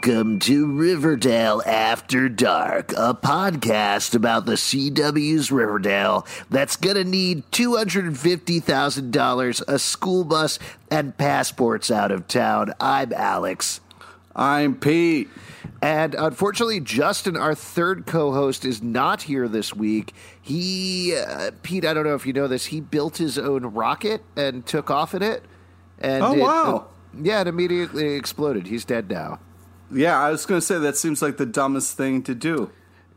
Welcome to Riverdale After Dark, a podcast about the CW's Riverdale that's going to need $250,000, a school bus, and passports out of town. I'm Alex. I'm Pete. And unfortunately, Justin, our third co host, is not here this week. He, uh, Pete, I don't know if you know this, he built his own rocket and took off in it. And Oh, it- wow. yeah, it immediately exploded. He's dead now. Yeah, I was going to say that seems like the dumbest thing to do.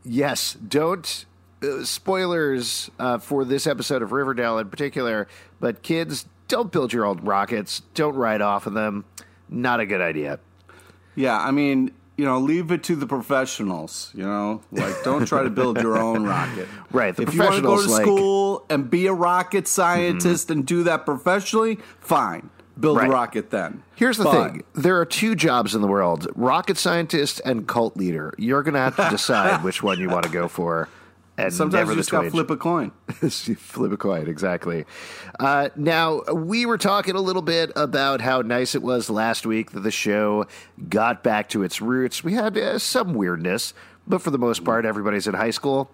Yes, don't. Uh, spoilers uh, for this episode of Riverdale in particular, but kids, don't build your own rockets. Don't ride off of them. Not a good idea. Yeah, I mean, you know, leave it to the professionals. You know, like don't try to build your own rocket. Right, the if you want to go to like- school and be a rocket scientist and do that professionally, fine. Build Right. a rocket then. Here's the But- thing there are two jobs in the world rocket scientist and cult leader. You're going to have to decide which one you want to go for. And Sometimes you just got to flip a coin. Flip a coin, exactly. Uh, now, we were talking a little bit about how nice it was last week that the show got back to its roots. We had uh, some weirdness, but for the most part, everybody's in high school.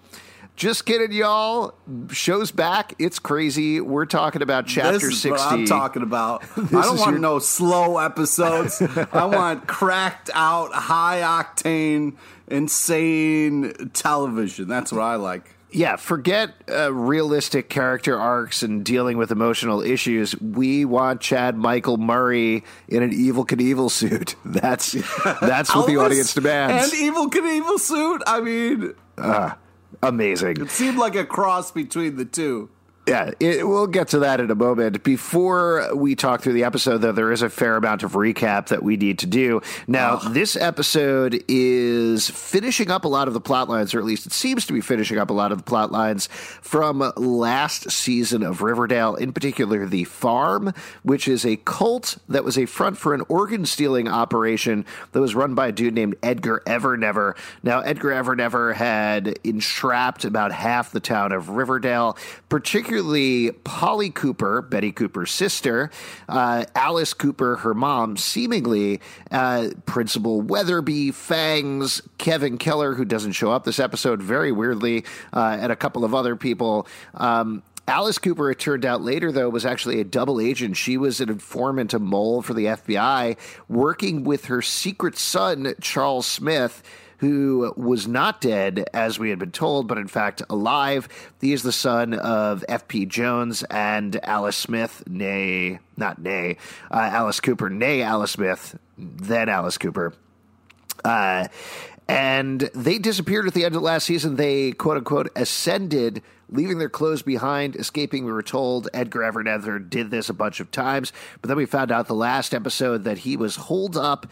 Just kidding, y'all. Show's back. It's crazy. We're talking about chapter this is 60. what I'm talking about. I don't want your- no slow episodes. I want cracked out, high octane, insane television. That's what I like. Yeah, forget uh, realistic character arcs and dealing with emotional issues. We want Chad Michael Murray in an Evel Knievel suit. That's that's what the audience demands. And Evel Knievel suit. I mean, Amazing. it seemed like a cross between the two. Yeah, it, we'll get to that in a moment. Before we talk through the episode, though, there is a fair amount of recap that we need to do. Now, this episode is finishing up a lot of the plot lines, or at least it seems to be finishing up a lot of the plot lines from last season of Riverdale, in particular, The Farm, which is a cult that was a front for an organ stealing operation that was run by a dude named Edgar Evernever. Now, Edgar Evernever had entrapped about half the town of Riverdale, particularly Polly Cooper, Betty Cooper's sister, uh, Alice Cooper, her mom, seemingly uh, Principal Weatherby, Fangs, Kevin Keller, who doesn't show up this episode very weirdly, uh, and a couple of other people. Um, Alice Cooper, it turned out later, though, was actually a double agent. She was an informant, a mole for the FBI, working with her secret son, Charles Smith, who was not dead, as we had been told, but in fact alive. He is the son of F.P. Jones and Alice Smith, nay, not nay, uh, Alice Cooper, nay, Alice Smith, then Alice Cooper. Uh, and they disappeared at the end of last season. They quote unquote ascended, leaving their clothes behind, escaping. We were told Edgar Evernever did this a bunch of times, but then we found out the last episode that he was holed up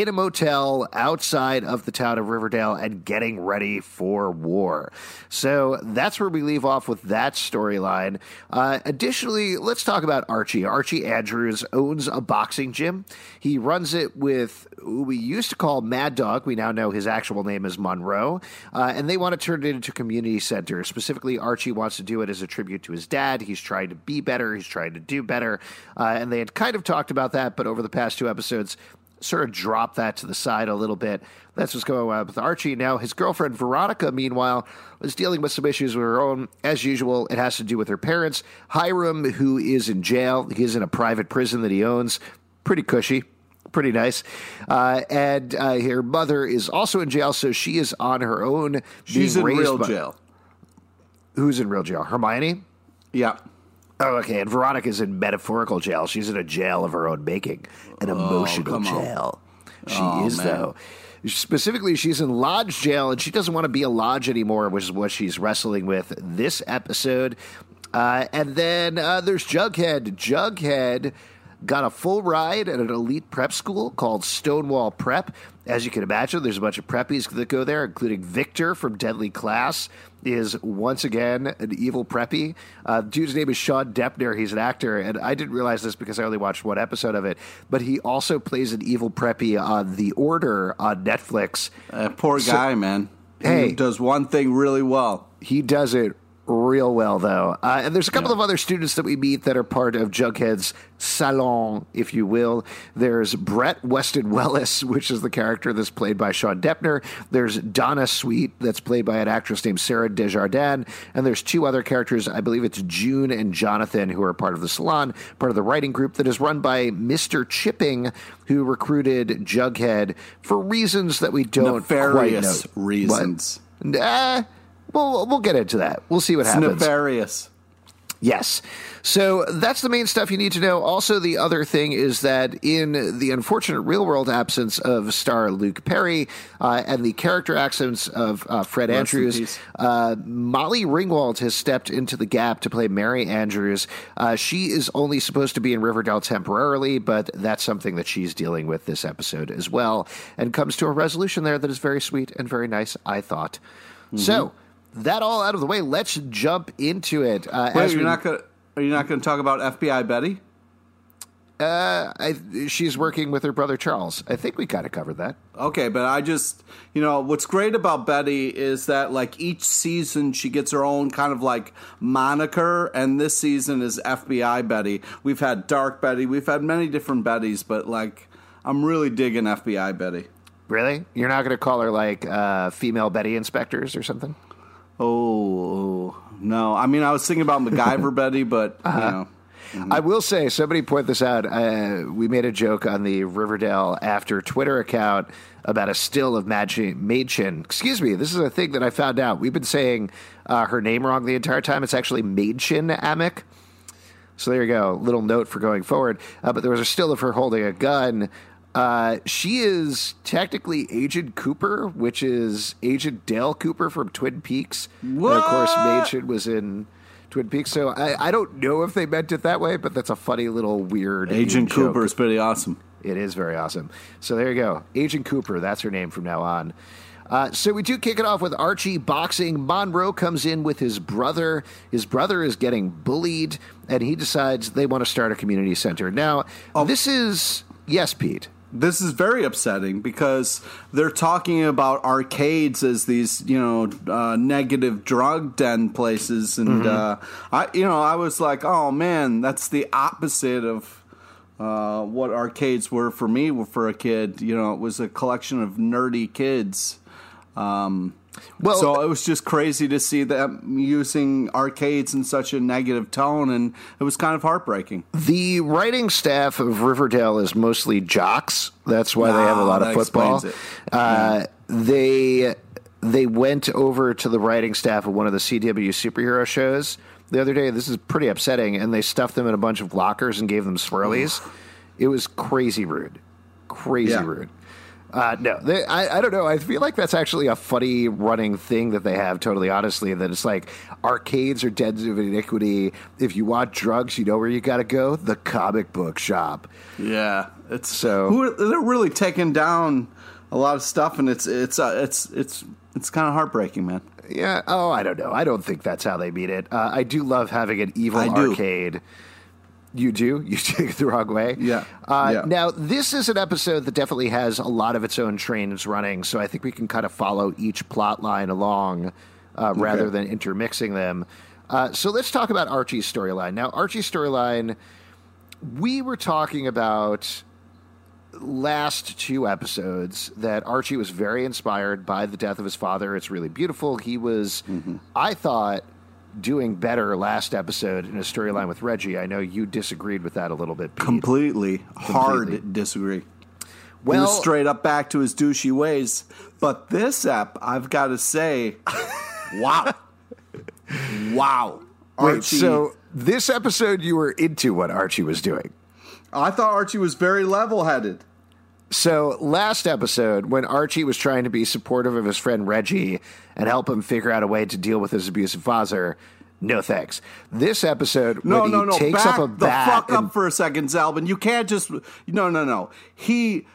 in a motel outside of the town of Riverdale and getting ready for war. So that's where we leave off with that storyline. Uh, additionally, let's talk about Archie. Archie Andrews owns a boxing gym. He runs it with who we used to call Mad Dog. We now know his actual name is Monroe. Uh, and they want to turn it into a community center. Specifically, Archie wants to do it as a tribute to his dad. He's trying to be better, he's trying to do better. Uh, and they had kind of talked about that, but over the past two episodes, sort of drop that to the side a little bit. That's what's going on with Archie. Now, his girlfriend Veronica, meanwhile, was dealing with some issues of her own. As usual, it has to do with her parents. Hiram, who is in jail, he is in a private prison that he owns. Pretty cushy. Pretty nice. Uh, and uh, her mother is also in jail, so she is on her own. She's in real by, jail. Who's in real jail? Hermione? Yeah. Oh, okay. And Veronica's in metaphorical jail. She's in a jail of her own making, an emotional come on. jail. She Oh, is, man. though. Specifically, she's in lodge jail, and she doesn't want to be a lodge anymore, which is what she's wrestling with this episode. Uh, and then uh, there's Jughead. Jughead got a full ride at an elite prep school called Stonewall Prep. As you can imagine, there's a bunch of preppies that go there, including Victor from Deadly Class is once again an evil preppy. Uh, dude's name is Sean Depner. He's an actor, and I didn't realize this because I only watched one episode of it. But he also plays an evil preppy on The Order on Netflix. Uh, poor guy, man. He Hey. does one thing really well. He does it real well, though. Uh, and there's a couple of other students that we meet that are part of Jughead's salon, if you will. There's Brett Weston Wallis, which is the character that's played by Sean Depner. There's Donna Sweet, that's played by an actress named Sarah Desjardins. And there's two other characters, I believe it's June and Jonathan, who are part of the salon, part of the writing group that is run by Mr. Chipping, who recruited Jughead for reasons that we don't quite know. Nefarious reasons. Nah, we'll we'll get into that. We'll see what It's happens. nefarious. Yes. So that's the main stuff you need to know. Also, the other thing is that in the unfortunate real world absence of star Luke Perry uh, and the character absence of uh, Fred Rest Andrews, uh, Molly Ringwald has stepped into the gap to play Mary Andrews. Uh, she is only supposed to be in Riverdale temporarily, but that's something that she's dealing with this episode as well, and comes to a resolution there that is very sweet and very nice. I thought. Mm-hmm. So. That all out of the way. Let's jump into it. Uh, Wait, you're we- not gonna are you not gonna talk about FBI Betty? Uh, I, she's working with her brother Charles. I think we kind of covered that. Okay, but I just you know what's great about Betty is that like each season she gets her own kind of like moniker, and this season is FBI Betty. We've had Dark Betty, we've had many different Bettys, but like I'm really digging FBI Betty. Really? You're not going to call her like uh, female Betty inspectors or something? Oh no, I mean I was thinking about MacGyver Betty, but you know. I will say, somebody point this out. Uh, we made a joke on the Riverdale After Twitter account about a still of. Madechin. Excuse me, this is a thing that I found out. We've been saying uh, her name wrong the entire time. It's actually Mädchen Amick. So there you go. Little note for going forward. Uh, but there was a still of her holding a gun. Uh, she is technically Agent Cooper, which is Agent Dale Cooper from Twin Peaks. And of course, What? Mädchen was in Twin Peaks. So I, I don't know if they meant it that way, but that's a funny little weird Agent joke. Cooper is pretty awesome. It is very awesome. So there you go. Agent Cooper, that's her name from now on. Uh, so we do kick it off with Archie boxing. Monroe comes in with his brother. His brother is getting bullied, and he decides they want to start a community center. Now, this is. Yes, Pete. This is very upsetting because they're talking about arcades as these, you know, uh, negative drug den places, and uh, I, you know, I was like, oh man, that's the opposite of uh, what arcades were for me for a kid. You know, it was a collection of nerdy kids. Um, Well- so it was just crazy to see them using arcades in such a negative tone, and it was kind of heartbreaking. The writing staff of Riverdale is mostly jocks. That's why they have a Ah, lot of football. Uh, They they went over to the writing staff of one of the CW superhero shows the other day. This is pretty upsetting, and they stuffed them in a bunch of lockers and gave them swirlies. it was crazy rude, crazy Yeah. rude. Uh, no, they, I, I don't know. I feel like that's actually a funny running thing that they have. Totally honestly, that it's like arcades are dens of iniquity. If you want drugs, you know where you got to go: the comic book shop. Yeah, it's So- who, they're really taking down a lot of stuff, and it's it's uh, it's it's it's kind of heartbreaking, man. Yeah. Oh, I don't know. I don't think that's how they mean it. Uh, I do love having an evil arcade. You do? You take it the wrong way? Yeah. Uh, Yeah. Now, this is an episode that definitely has a lot of its own trains running, so I think we can kind of follow each plot line along uh, rather than intermixing them. Uh, so let's talk about Archie's storyline. Now, Archie's storyline, we were talking about last two episodes that Archie was very inspired by the death of his father. It's really beautiful. He was, I thought, doing better last episode in a storyline with Reggie. I know you disagreed with that a little bit. Pete. Completely, Completely. hard disagree. well, he was straight up back to his douchey ways. But this app, I've got to say, wow, wow. wait, so this episode you were into what Archie was doing. I thought Archie was very level-headed. So last episode, when Archie was trying to be supportive of his friend Reggie and help him figure out a way to deal with his abusive father, no thanks. This episode, No, when no, he no. takes Back up a the fuck and up for a second, Zalben. You can't just. No, no, no. He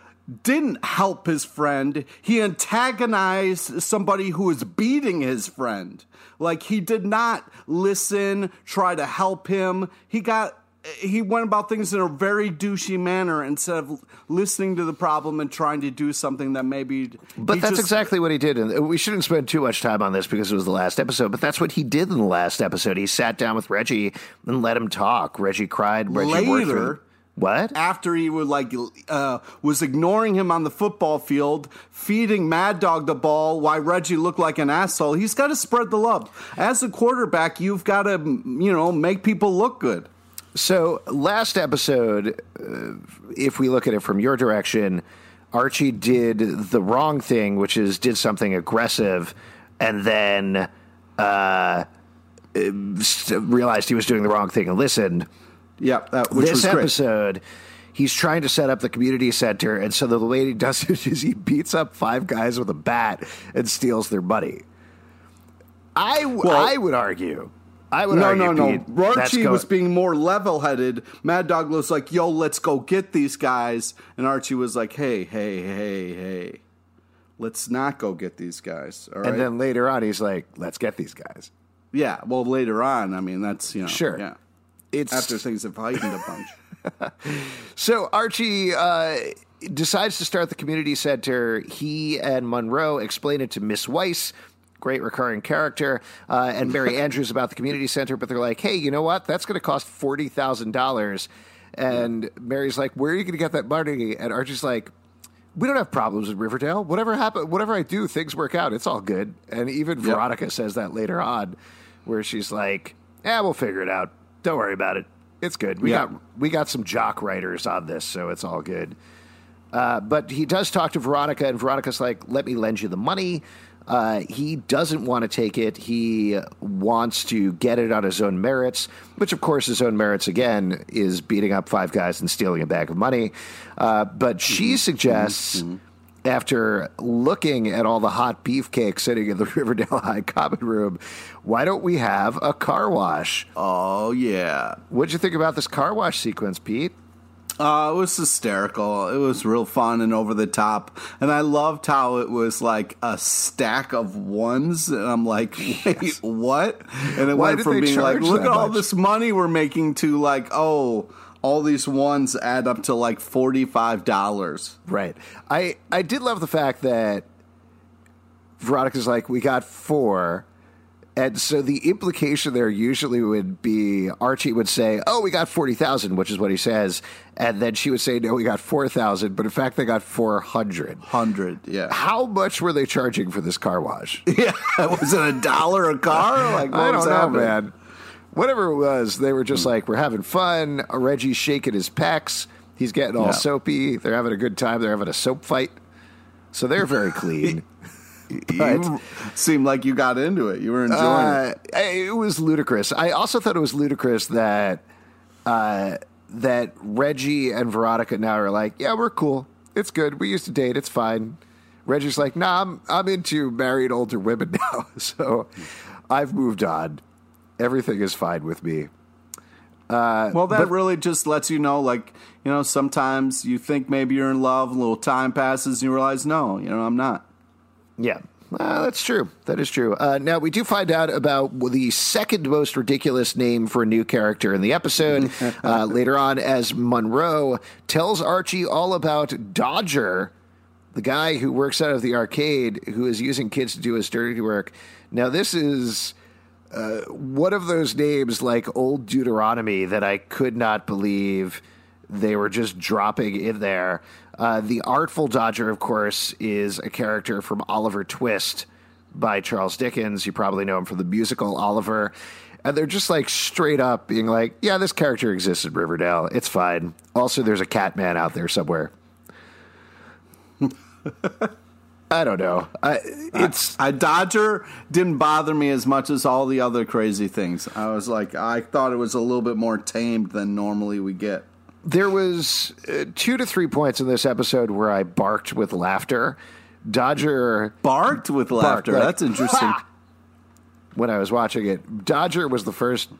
didn't help his friend. He antagonized somebody who was beating his friend. Like he did not listen, try to help him. He got. He went about things in a very douchey manner instead of listening to the problem and trying to do something that maybe. But that's just- exactly what he did. And we shouldn't spend too much time on this because it was the last episode. But that's what he did in the last episode. He sat down with Reggie and let him talk. Reggie cried. Reggie worked Later- through. What? after he would like uh, was ignoring him on the football field, feeding Mad Dog the ball why Reggie looked like an asshole. He's got to spread the love. As a quarterback, you've got to you know make people look good. So last episode, uh, if we look at it from your direction, Archie did the wrong thing, which is did something aggressive, and then uh, uh, realized he was doing the wrong thing and listened. Yeah, which this was great. episode, he's trying to set up the community center, and so the way he does it is he beats up five guys with a bat and steals their money. I, w- Well- I would argue. I would No, argue, no, no. Archie was being more level-headed. Mad Dog was like, "Yo, let's go get these guys," and Archie was like, "Hey, hey, hey, hey, let's not go get these guys." All right. and then later on, he's like, "Let's get these guys." yeah. Well, later on, I mean, that's you know, Sure. yeah. It's After things have heightened a bunch. So Archie uh, decides to start the community center. He and Monroe explain it to Miss Weiss, great recurring character, uh, and Mary Andrews about the community center. But they're like, "Hey, you know what? That's going to cost forty thousand dollars." And Mary's like, "Where are you going to get that money?" And Archie's like. We don't have problems with Riverdale. Whatever happen, whatever I do, things work out. It's all good. And even Veronica says that later on, where she's like, "Yeah, we'll figure it out. Don't worry about it. It's good. We Yeah. got we got some jock writers on this, so it's all good. Uh, but he does talk to Veronica, and Veronica's like, "Let me lend you the money." Uh, he doesn't want to take it. He wants to get it on his own merits, which, of course, his own merits again is beating up five guys and stealing a bag of money. Uh, but she suggests. After looking at all the hot beefcake sitting in the Riverdale High Common Room, why don't we have a car wash? oh yeah. What'd you think about this car wash sequence, Pete? Uh, it was hysterical. It was real fun and over the top. And I loved how it was like a stack of ones. And I'm like, wait, what? And it Why went from being like, look at all much? this money we're making to like, oh, all these ones add up to like $45. Right. I I did love the fact that Veronica's like, we got four. And so the implication there usually would be Archie would say, "Oh, we got forty thousand, which is what he says," and then she would say, "No, we got four thousand, but in fact they got four hundred. 100, yeah. How much were they charging for this car wash? yeah. Was it a dollar a car? Like, what I don't know, happening? man. Whatever it was, they were just like, "We're having fun." Reggie's shaking his pecs. He's getting all Yeah. soapy. They're having a good time. They're having a soap fight. So they're very clean. You seemed like you got into it. You were enjoying it. Uh, it was ludicrous. I also thought it was ludicrous that uh, that Reggie and Veronica now are like, yeah, we're cool. It's good. We used to date. It's fine. Reggie's like, nah, I'm I'm into married older women now, so I've moved on. Everything is fine with me. Uh, well, that but, really just lets you know, like, you know, sometimes you think maybe you're in love, a little time passes, and you realize, no, you know, I'm not. Yeah. Uh, that's true. That is true. Uh, now, we do find out about the second most ridiculous name for a new character in the episode uh, later on as Monroe tells Archie all about Dodger, the guy who works out of the arcade who is using kids to do his dirty work. Now, this is uh, one of those names like Old Deuteronomy that I could not believe they were just dropping in there. Uh, the Artful Dodger, of course, is a character from Oliver Twist by Charles Dickens. You probably know him from the musical Oliver. And they're just like straight up being like, yeah, this character exists in Riverdale. It's fine. Also, there's a Catman out there somewhere. I don't know. I, it's a Dodger didn't bother me as much as all the other crazy things. I was like, I thought it was a little bit more tamed than normally we get. There was uh, two to three points in this episode where I barked with laughter. Dodger barked with laughter. Like, That's interesting. Ha! When I was watching it, Dodger was the first,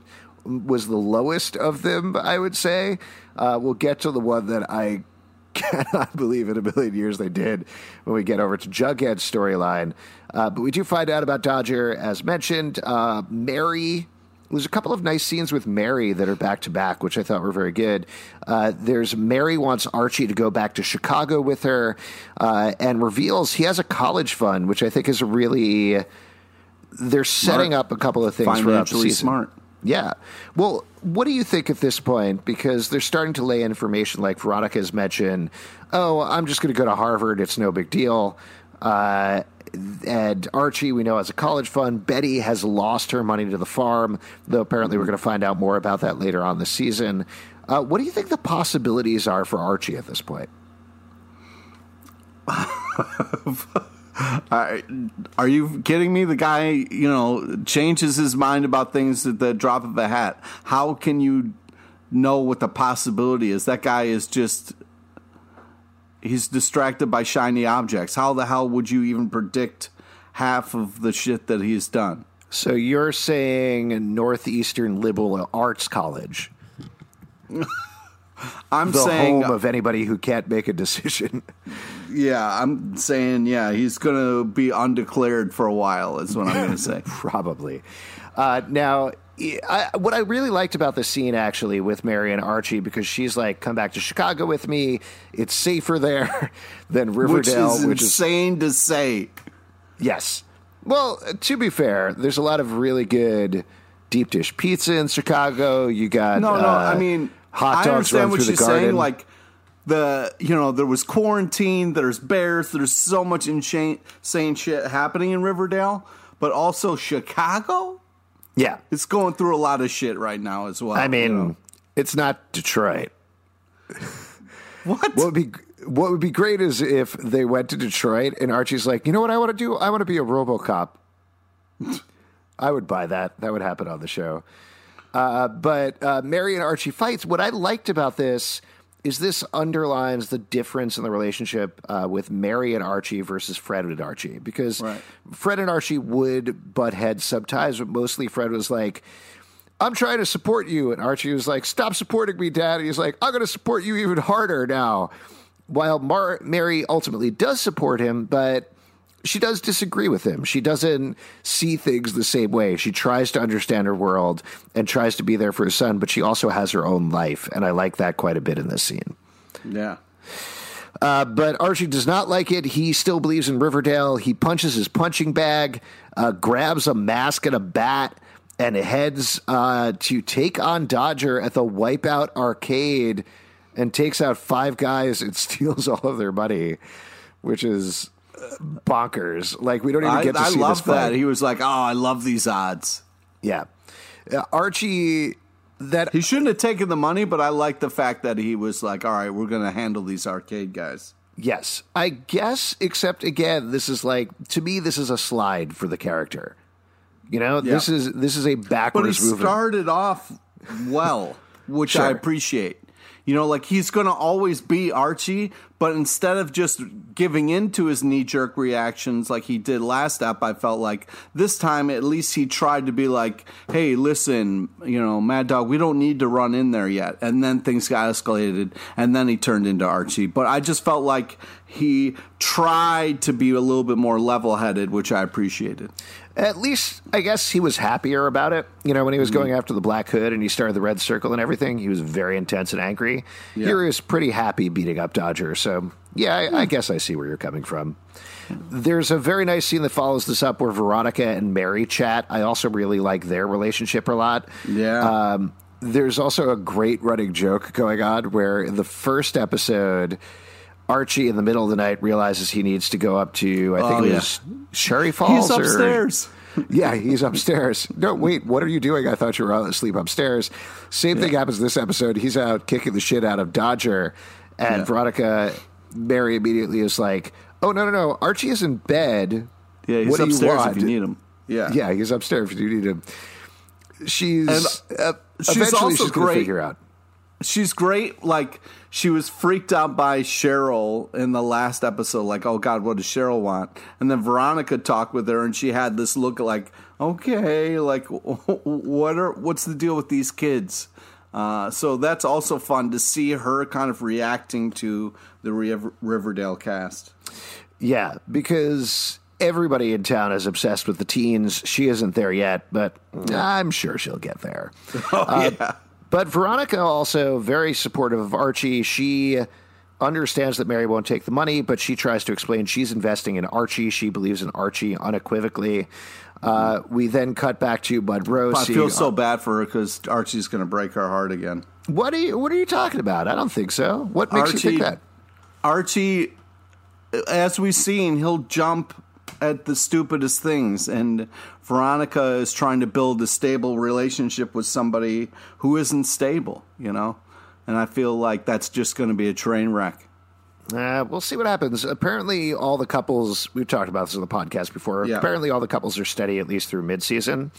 was the lowest of them. I would say. Uh, we'll get to the one that I cannot believe in a million years they did when we get over to Jughead's storyline. Uh, but we do find out about Dodger, as mentioned. Uh, Mary, there's a couple of nice scenes with Mary that are back to back, which I thought were very good. Uh, there's Mary wants Archie to go back to Chicago with her uh, and reveals he has a college fund, which I think is a really. They're setting smart. up a couple of things for season. smart. Yeah. Well, what do you think at this point? Because they're starting to lay information like Veronica has mentioned. Oh, I'm just going to go to Harvard. It's no big deal. Uh, and Archie, we know, has a college fund. Betty has lost her money to the farm, though apparently we're going to find out more about that later on the season. Uh, what do you think the possibilities are for Archie at this point? are you kidding me? The guy, you know, changes his mind about things at the drop of a hat. How can you know what the possibility is? That guy is just he's distracted by shiny objects. How the hell would you even predict half of the shit that he's done? So you're saying Northeastern Liberal Arts College? I'm saying the saying home of anybody who can't make a decision. Yeah, I'm saying yeah, he's going to be undeclared for a while. Is what I'm going to say. Probably. Uh, now, I, what I really liked about the scene actually with Mary and Archie because she's like, "Come back to Chicago with me. It's safer there than Riverdale." Which is which insane is, to say. Yes. Well, to be fair, there's a lot of really good deep dish pizza in Chicago. You got no, no. Uh, I mean, hot dogs I understand what she's saying. Like the you know there was quarantine, there's bears, there's so much insane, insane shit happening in Riverdale, but also Chicago. Yeah, it's going through a lot of shit right now as well. I mean, you know? it's not Detroit. what? What would be what would be great is if they went to Detroit and Archie's like, you know what I want to do? I want to be a RoboCop. I would buy that. That would happen on the show. Uh, but uh, Mary and Archie fights. What I liked about this is this underlines the difference in the relationship uh, with Mary and Archie versus Fred and Archie because right. Fred and Archie would butt heads sometimes, but mostly Fred was like, I'm trying to support you. And Archie was like, Stop supporting me, Dad. And he's like, I'm going to support you even harder now. While Mar- Mary ultimately does support him, but she does disagree with him. She doesn't see things the same way. She tries to understand her world and tries to be there for her son, but she also has her own life. And I like that quite a bit in this scene. Yeah. Uh, but Archie does not like it. He still believes in Riverdale. He punches his punching bag, uh, grabs a mask and a bat, and heads uh, to take on Dodger at the Wipeout Arcade and takes out five guys and steals all of their money, which is bonkers. Like we don't even get to I see love that. He was like, "Oh, I love these odds." Yeah, uh, Archie. That he shouldn't have taken the money, but I like the fact that he was like, "All right, we're going to handle these arcade guys." Yes, I guess. Except again, this is like to me, this is a slide for the character. You know, yeah. this is this is a backwards. But he started off well, which sure. I appreciate. You know, like he's going to always be Archie, but instead of just giving in to his knee jerk reactions like he did last ep, I felt like this time at least he tried to be like, "Hey, listen, you know, Mad Dog, we don't need to run in there yet." And then things got escalated, and then he turned into Archie. But I just felt like he tried to be a little bit more level headed, which I appreciated. At least, I guess he was happier about it. You know, when he was mm-hmm. going after the Black Hood and he started the Red Circle and everything, he was very intense and angry. Yeah. Here he was pretty happy beating up Dodger. So, yeah, I, I guess I see where you're coming from. There's a very nice scene that follows this up where Veronica and Mary chat. I also really like their relationship a lot. Yeah. Um, there's also a great running joke going on where in the first episode, Archie in the middle of the night realizes he needs to go up to, I think Oh, it yeah. was Sherry Falls. He's or- upstairs. yeah, he's upstairs. No, wait, what are you doing? I thought you were asleep upstairs. Same thing happens this episode. He's out kicking the shit out of Dodger, and Yeah. Veronica Mary immediately is like, "Oh no, no, no! Archie is in bed. Yeah, he's what do upstairs want? if you need him. Yeah. Yeah, he's upstairs if you need him." She's And, uh, she's eventually also she's going to great. figure out. she's great. Like she was freaked out by Cheryl in the last episode. Like, oh God, what does Cheryl want? And then Veronica talked with her, and she had this look like, okay, like what are what's the deal with these kids? Uh, so that's also fun to see her kind of reacting to the Riv- Riverdale cast. Yeah, because everybody in town is obsessed with the teens. She isn't there yet, but I'm sure she'll get there. Oh yeah. But Veronica also very supportive of Archie. She understands that Mary won't take the money, but she tries to explain she's investing in Archie. She believes in Archie unequivocally. Uh, we then cut back to Monroe. I feel so bad for her because Archie's going to break her heart again. What are you? What are you talking about? I don't think so. What makes you think Archie- that? Archie, as we've seen, he'll jump at the stupidest things, and Veronica is trying to build a stable relationship with somebody who isn't stable, you know? And I feel like that's just going to be a train wreck. Uh, we'll see what happens. Apparently, all the couples we've talked about this on the podcast before. Yeah. Apparently, all the couples are steady at least through midseason.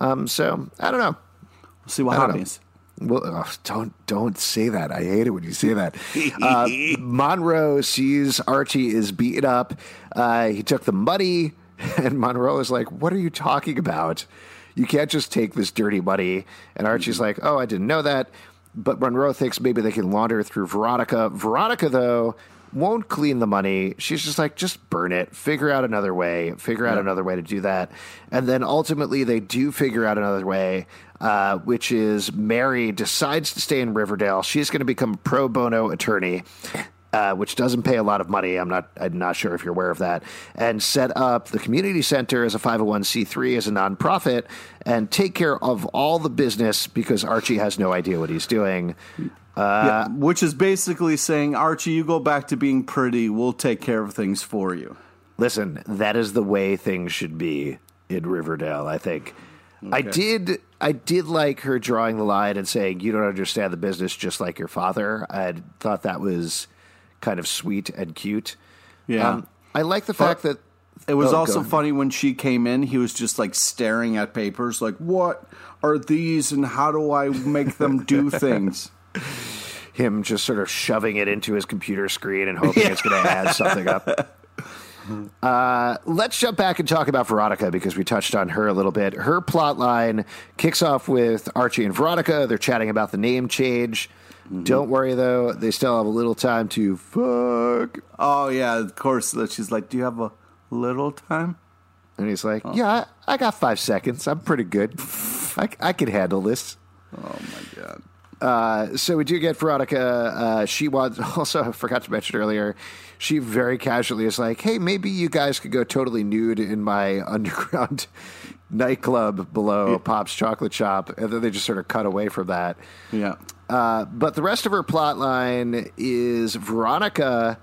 Um, so I don't know. We'll see what know. happens. Well, oh, don't don't say that. I hate it when you say that. Uh, Monroe sees Archie is beaten up. Uh, he took the money, and Monroe is like, "What are you talking about? You can't just take this dirty money." And Archie's like, "Oh, I didn't know that." But Monroe thinks maybe they can launder it through Veronica. Veronica, though, won't clean the money. She's just like, just burn it. Figure out another way. Figure out another way to do that. And then ultimately, they do figure out another way, uh, which is Mary decides to stay in Riverdale. She's going to become a pro bono attorney. Uh, which doesn't pay a lot of money. I'm not. I'm not sure if you're aware of that. And set up the community center as a 501c3 as a nonprofit, and take care of all the business because Archie has no idea what he's doing. yeah, which is basically saying, Archie, you go back to being pretty. We'll take care of things for you. Listen, that is the way things should be in Riverdale. I think. I did. I did like her drawing the line and saying, "You don't understand the business, just like your father." I thought that was kind of sweet and cute. Yeah. Um, I like the fact that It was Oh, also funny when she came in. He was just like staring at papers, like, "What are these, and how do I make them do things?" him just sort of shoving it into his computer screen and hoping it's going to add something up. Uh, let's jump back and talk about Veronica because we touched on her a little bit. Her plot line kicks off with Archie and Veronica. They're chatting about the name change. Don't worry, though, they still have a little time to fuck. Oh yeah, of course. She's like, "Do you have a little time?" And he's like, Yeah, I, I got five seconds. I'm pretty good. I, I can handle this. Oh my god. Uh, so we do get Veronica. Uh, she wants. Also, I forgot to mention earlier. She very casually is like, "Hey, maybe you guys could go totally nude in my underground nightclub below Pop's Chocolate Shop," and then they just sort of cut away from that. Yeah. Uh, but the rest of her plot line is Veronica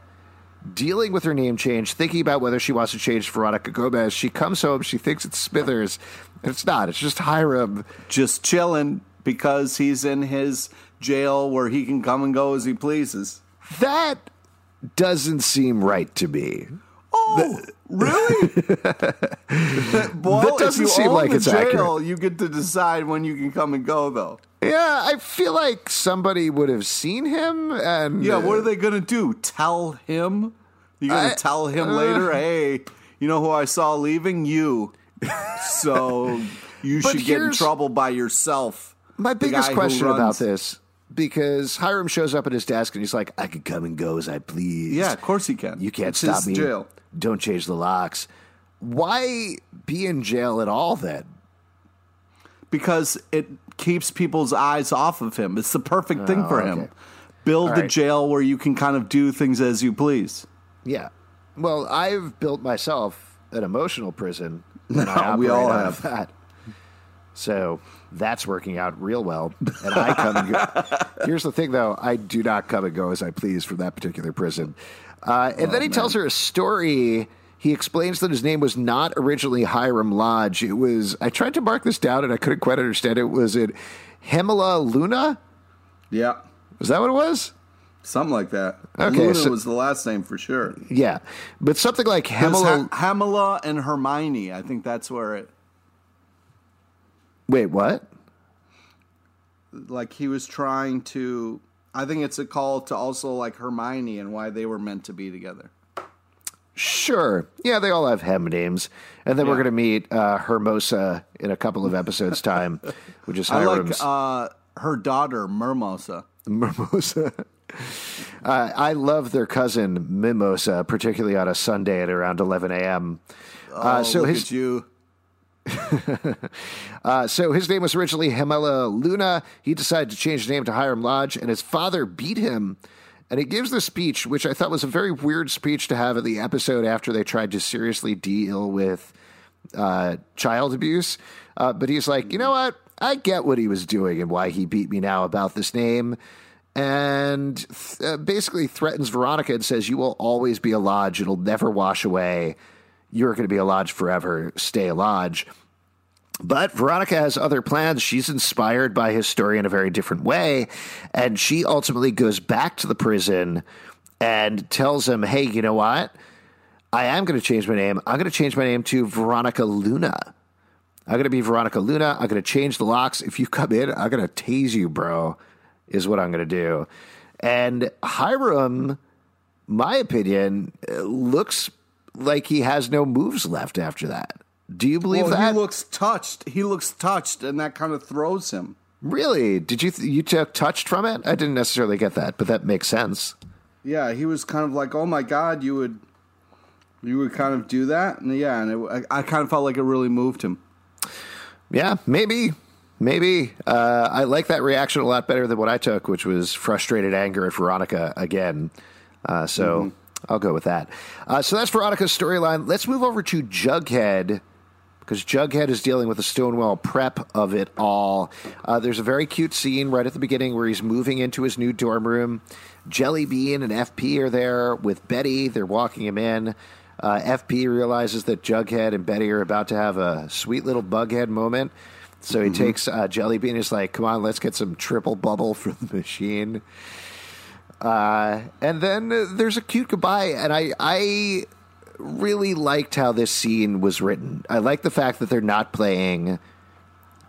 dealing with her name change, thinking about whether she wants to change Veronica Gomez. She comes home, she thinks it's Smithers, and it's not. It's just Hiram. Just chilling because he's in his jail where he can come and go as he pleases. That doesn't seem right to me. Oh, really? well, That doesn't seem like it's jail, accurate. You get to decide when you can come and go, though. Yeah, I feel like somebody would have seen him, and Yeah, what are they gonna do? Tell him? You gonna I- tell him uh, later? Hey, you know who I saw leaving? You. so you should get in trouble by yourself. My biggest question about this because Hiram shows up at his desk and he's like, "I can come and go as I please." Yeah, of course he can. you can't It's stop me. Jail. Don't change the locks. Why be in jail at all then? because it keeps people's eyes off of him. It's the perfect thing oh, for Oh, okay. him. Build All the jail where you can kind of do things as you please. Yeah. Well, I've built myself an emotional prison. I We all have. that. So that's working out real well. And I come and go. Here's the thing, though. I do not come and go as I please from that particular prison. Uh, and then he tells her a story. He explains that his name was not originally Hiram Lodge. It was, I tried to mark this down and I couldn't quite understand it. Was it Hemela Luna? Yeah. Was that what it was? Something like that. Okay, Luna so- was the last name for sure. Yeah. But something like It was Hemela. ha- Hamala and Hermione. I think that's where it. Wait, what? Like he was trying to. I think it's a call to also like Hermione and why they were meant to be together. Sure. Yeah, they all have hem names. And then we're going to meet uh, Hermosa in a couple of episodes' time, which is I like uh, her daughter Mermosa. Mimosa. Uh, I love their cousin Mimosa, particularly on a Sunday at around 11 a.m. Uh, Oh, so look his at you. uh, so his name was originally Hemela Luna. He decided to change his name to Hiram Lodge, and his father beat him. And he gives the speech, which I thought was a very weird speech to have in the episode after they tried to seriously deal with uh, child abuse. Uh, but he's like, you know what? I get what he was doing and why he beat me now about this name. And th- uh, basically threatens Veronica and says, You will always be a lodge. It'll never wash away. You're going to be a lodge forever. Stay a lodge. But Veronica has other plans. She's inspired by his story in a very different way. And she ultimately goes back to the prison and tells him, hey, you know what? I am going to change my name. I'm going to change my name to Veronica Luna. I'm going to be Veronica Luna. I'm going to change the locks. If you come in, I'm going to tase you, bro, is what I'm going to do. And Hiram, my opinion, looks like he has no moves left after that. Do you believe Well, that? he looks touched. He looks touched, and that kind of throws him. Really? Did you th- you took touched from it? I didn't necessarily get that, but that makes sense. Yeah, he was kind of like, "Oh my god, you would, you would kind of do that." And yeah, and it, I, I kind of felt like it really moved him. Yeah, maybe, maybe. Uh, I like that reaction a lot better than what I took, which was frustrated anger at Veronica again. Uh, so I'll go with that. Uh, so that's Veronica's storyline. Let's move over to Jughead. Because Jughead is dealing with the Stonewall prep of it all. Uh, there's a very cute scene right at the beginning where he's moving into his new dorm room. Jelly Bean and FP are there with Betty. They're walking him in. Uh, FP realizes that Jughead and Betty are about to have a sweet little bughead moment. So he takes uh, Jelly Bean and is like, come on, let's get some triple bubble from the machine. Uh, and then uh, there's a cute goodbye. And I, I really liked how this scene was written. I like the fact that they're not playing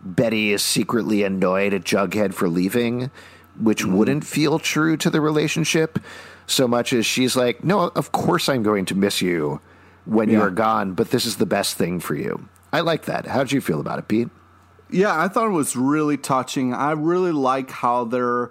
Betty is secretly annoyed at Jughead for leaving, which wouldn't feel true to the relationship so much as she's like, No, of course I'm going to miss you when you are gone, but this is the best thing for you. I like that. How did you feel about it, Pete? Yeah, I thought it was really touching. I really like how they're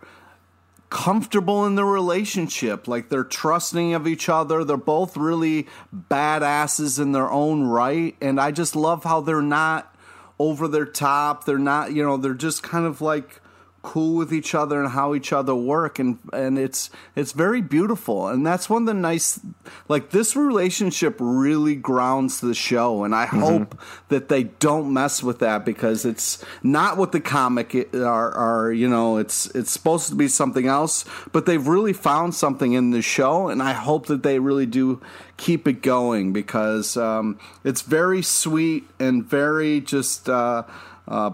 comfortable in their relationship. Like they're trusting of each other. They're both really badasses in their own right. And I just love how they're not over their top. They're not, you know, they're just kind of like cool with each other and how each other work and and it's it's very beautiful. And that's one of the nice like this relationship really grounds the show and i hope that they don't mess with that because it's not what the comic are are you know it's it's supposed to be something else but they've really found something in the show and i hope that they really do keep it going because um, it's very sweet and very just uh, uh,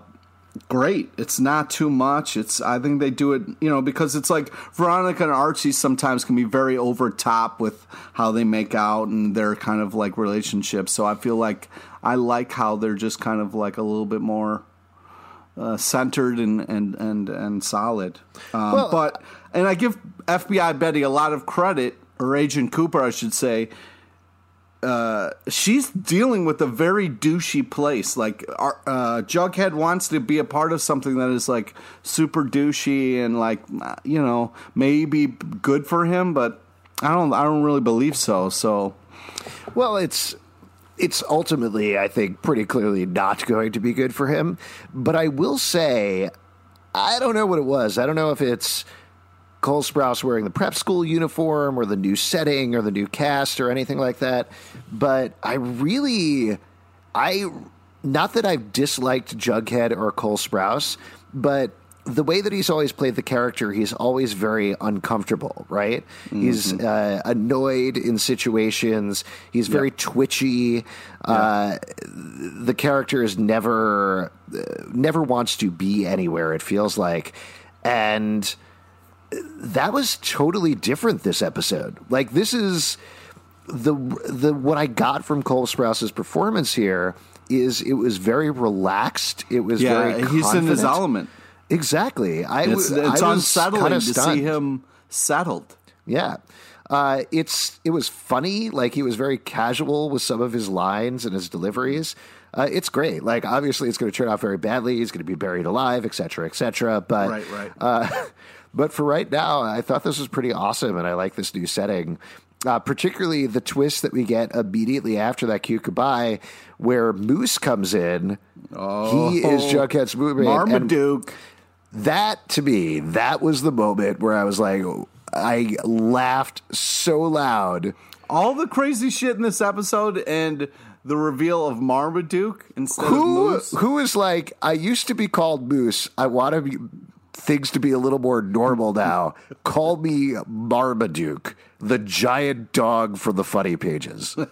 great. It's not too much. It's I think they do it, you know, because it's like Veronica and Archie sometimes can be very over top with how they make out and their kind of like relationships. So I feel like I like how they're just kind of like a little bit more uh, centered and and and and solid. Um, well, but and I give FBI Betty a lot of credit, or Agent Cooper, I should say. Uh, she's dealing with a very douchey place. Like, uh, Jughead wants to be a part of something that is like super douchey and like, you know, maybe good for him, but I don't, I don't really believe so. So, well, it's it's ultimately, I think, pretty clearly not going to be good for him. But I will say, I don't know what it was. I don't know if it's Cole Sprouse wearing the prep school uniform or the new setting or the new cast or anything like that. But I really, I, not that I've disliked Jughead or Cole Sprouse, but the way that he's always played the character, he's always very uncomfortable, right? Mm-hmm. He's uh, annoyed in situations. He's very yep. twitchy. Yep. Uh, the character is never, never wants to be anywhere. It feels like, and that was totally different this episode. Like this is the the what I got from Cole Sprouse's performance here is it was very relaxed. It was yeah, very he's confident. in his element. Exactly. I, it's, it's I unsettling to see him settled. Yeah. Uh, it's it was funny. Like he was very casual with some of his lines and his deliveries. Uh, it's great. Like obviously, it's going to turn out very badly. He's going to be buried alive, et cetera, et cetera. But right, right. Uh, but for right now, I thought this was pretty awesome, and I like this new setting. Uh, particularly the twist that we get immediately after that cute goodbye, where Moose comes in. Oh, he is Jughead's movie. Marmaduke. That to me, that was the moment where I was like, I laughed so loud. All the crazy shit in this episode and the reveal of Marmaduke instead who, of Moose. Who is like, I used to be called Moose. I want to be, things to be a little more normal now. Call me Marmaduke, the giant dog from the funny pages.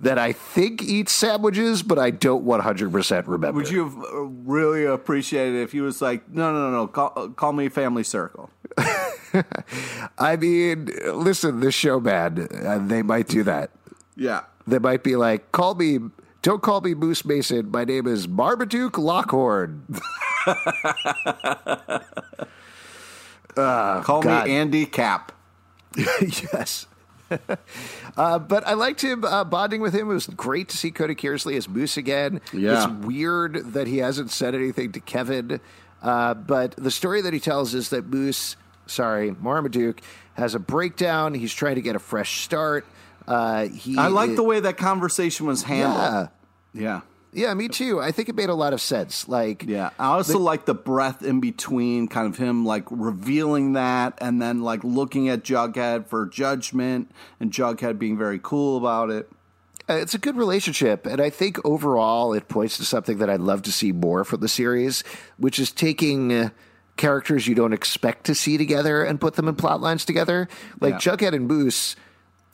that I think eats sandwiches, but I don't 100% remember. Would you have uh, really appreciated if he was like, no, no, no, no, call, uh, call me Family Circle? I mean, listen, this show, man, uh, they might do that. Yeah. They might be like, call me, don't call me Moose Mason. My name is Marmaduke Lockhorn. uh, call God. me Andy Capp. yes. uh, but I liked him uh, bonding with him. It was great to see Cody Kearsley as Moose again. Yeah. It's weird that he hasn't said anything to Kevin. Uh, but the story that he tells is that Moose, sorry, Marmaduke, has a breakdown. He's trying to get a fresh start. Uh, he, I like the way that conversation was handled. Yeah. Yeah. Yeah, me too. I think it made a lot of sense. Like, yeah, I also the, like the breath in between, kind of him like revealing that, and then like looking at Jughead for judgment, and Jughead being very cool about it. Uh, it's a good relationship, and I think overall it points to something that I'd love to see more from the series, which is taking. Uh, characters you don't expect to see together and put them in plot lines together. Like yeah. Jughead and Moose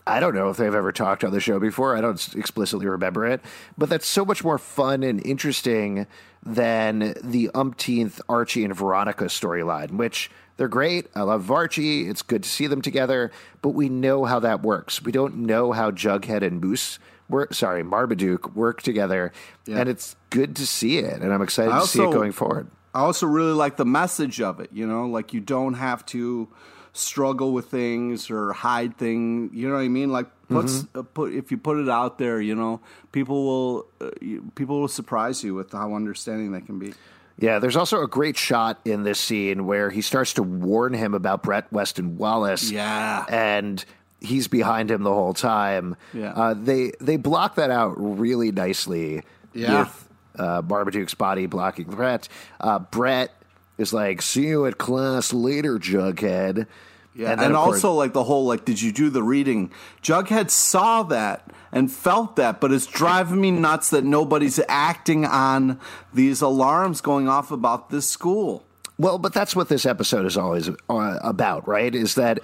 I don't know if they've ever talked on the show before. I don't explicitly remember it, but that's so much more fun and interesting than the umpteenth Archie and Veronica storyline, which they're great. I love Archie. It's good to see them together, but we know how that works. We don't know how Jughead and Moose work. Sorry, Marmaduke work together, yeah. and it's good to see it. And I'm excited also, to see it going forward. I also really like the message of it. You know, like you don't have to struggle with things or hide things. You know what I mean? Like mm-hmm. uh, put if you put it out there, you know, people will uh, people will surprise you with how understanding they can be. Yeah, there's also a great shot in this scene where he starts to warn him about Brett Weston Wallis. Yeah, and he's behind him the whole time. Yeah, uh, they they block that out really nicely. Yeah. With, uh, Marmaduke's body blocking Brett. Uh, Brett is like, "See you at class later, Jughead." Yeah, and, and also course, like the whole like, did you do the reading? Jughead saw that and felt that, but it's driving me nuts that nobody's acting on these alarms going off about this school. Well, but that's what this episode is always uh, about, right? Is that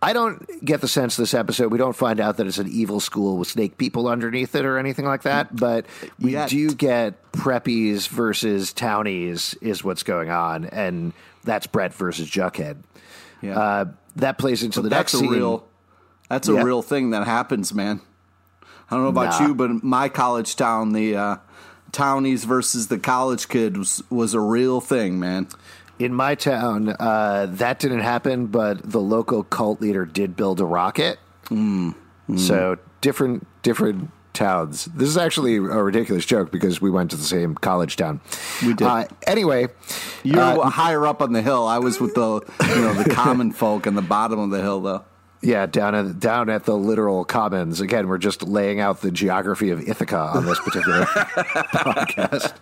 I don't get the sense this episode we don't find out that it's an evil school with snake people underneath it or anything like that, but we Yet. do get preppies versus townies is what's going on, and that's Brett versus Jughead. Yeah, uh, that plays into but the next scene. Real, that's a yeah. real thing that happens, man. I don't know about nah. you, but my college town, the uh, townies versus the college kids was was a real thing, man. In my town, uh, that didn't happen, but the local cult leader did build a rocket. Mm. Mm. So different different towns. This is actually a ridiculous joke because we went to the same college town. We did. Uh, anyway, you're uh, higher up on the hill. I was with the you know the common folk in the bottom of the hill, though. Yeah, down at down at the literal commons. Again, we're just laying out the geography of Ithaca on this particular podcast.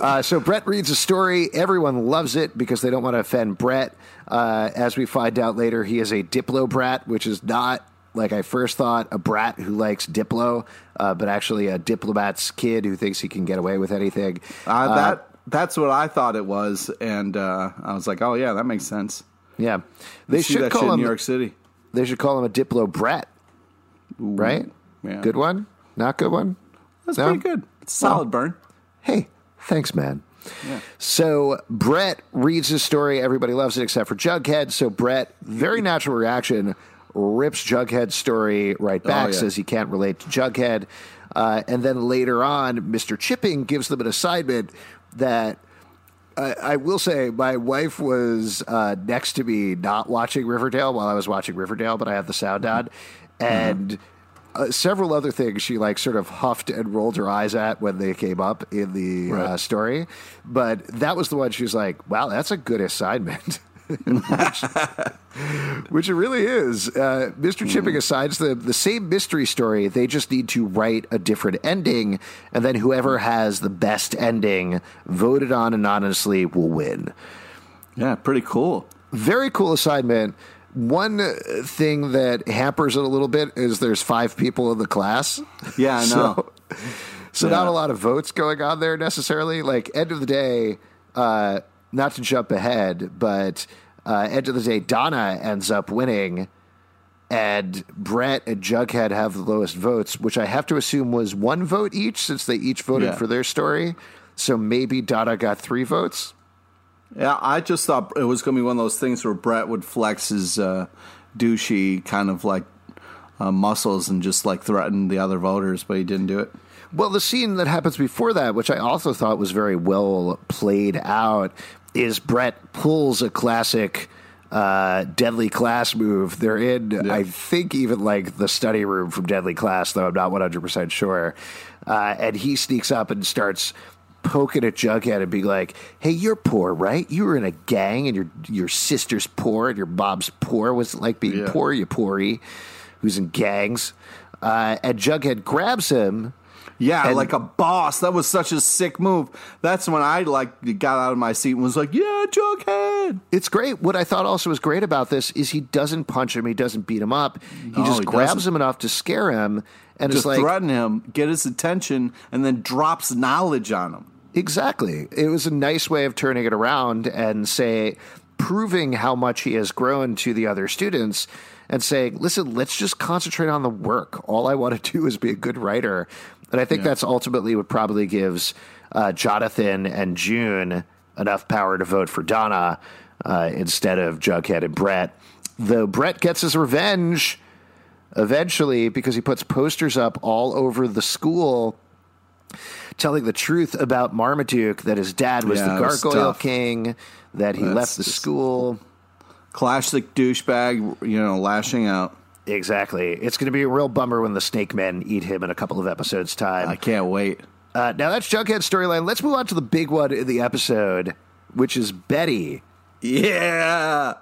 Uh, so Brett reads a story. Everyone loves it because they don't want to offend Brett. Uh, as we find out later, he is a Diplo brat, which is not like I first thought a brat who likes Diplo, uh, but actually a diplomat's kid who thinks he can get away with anything. Uh, that that's what I thought it was, and uh, I was like, oh yeah, that makes sense. Yeah, they should that call shit in him New York City. They should call him a Diplo brat, right? Yeah. Good one, not good one. That's No? pretty good. It's solid burn. Hey, thanks, man. So Brett reads his story. Everybody loves it except for Jughead. So Brett, very natural reaction, rips Jughead's story right back, Oh, yeah. says he can't relate to Jughead. Uh, and then later on, Mr. Chipping gives them an assignment that I, I will say my wife was uh, next to me not watching Riverdale while I was watching Riverdale, but I had the sound on. And uh, several other things she like sort of huffed and rolled her eyes at when they came up in the uh, story. But that was the one she was like, wow, that's a good assignment. Which it really is. Uh, Mr. Chipping assigns them the same mystery story. They just need to write a different ending, and then whoever has the best ending voted on anonymously will win. Yeah, pretty cool. Very cool assignment. One thing that hampers it a little bit is there's five people in the class. Yeah, I know. So, so not a lot of votes going on there necessarily. Like end of the day, uh, not to jump ahead, but uh, end of the day, Donna ends up winning, and Brett and Jughead have the lowest votes, which I have to assume was one vote each, since they each voted Yeah. for their story. So maybe Donna got three votes. Yeah, I just thought it was going to be one of those things where Brett would flex his uh, douchey kind of like uh, muscles and just like threaten the other voters, but he didn't do it. Well, the scene that happens before that, which I also thought was very well played out, is Brett pulls a classic uh, Deadly Class move. They're in, I think, even like the study room from Deadly Class, though I'm not 100% sure. Uh, and he sneaks up and starts poking at Jughead and being like, "Hey, you're poor, right? You were in a gang, and your your sister's poor, and your mom's poor. What's it like being Yeah. poor, you poorie, who's in gangs?" Uh, and Jughead grabs him. Yeah, And- like a boss. That was such a sick move. That's when I like got out of my seat and was like, "Yeah, Jughead." It's great. What I thought also was great about this is he doesn't punch him, he doesn't beat him up. He No, just he grabs doesn't. him enough to scare him and Just it's like threaten him, get his attention, and then drops knowledge on him. Exactly. It was a nice way of turning it around and say proving how much he has grown to the other students and saying, "Listen, let's just concentrate on the work. All I want to do is be a good writer." And I think that's ultimately what probably gives uh, Jonathan and June enough power to vote for Donna uh, instead of Jughead and Brett. Though Brett gets his revenge eventually because he puts posters up all over the school telling the truth about Marmaduke that his dad was Yeah, the it was Gargoyle. King, that he That's left the school. Classic douchebag, you know, lashing out. Exactly. It's going to be a real bummer when the Snake Men eat him in a couple of episodes' time. I can't wait. Uh, now that's Jughead's storyline. Let's move on to the big one in the episode, which is Betty. Yeah,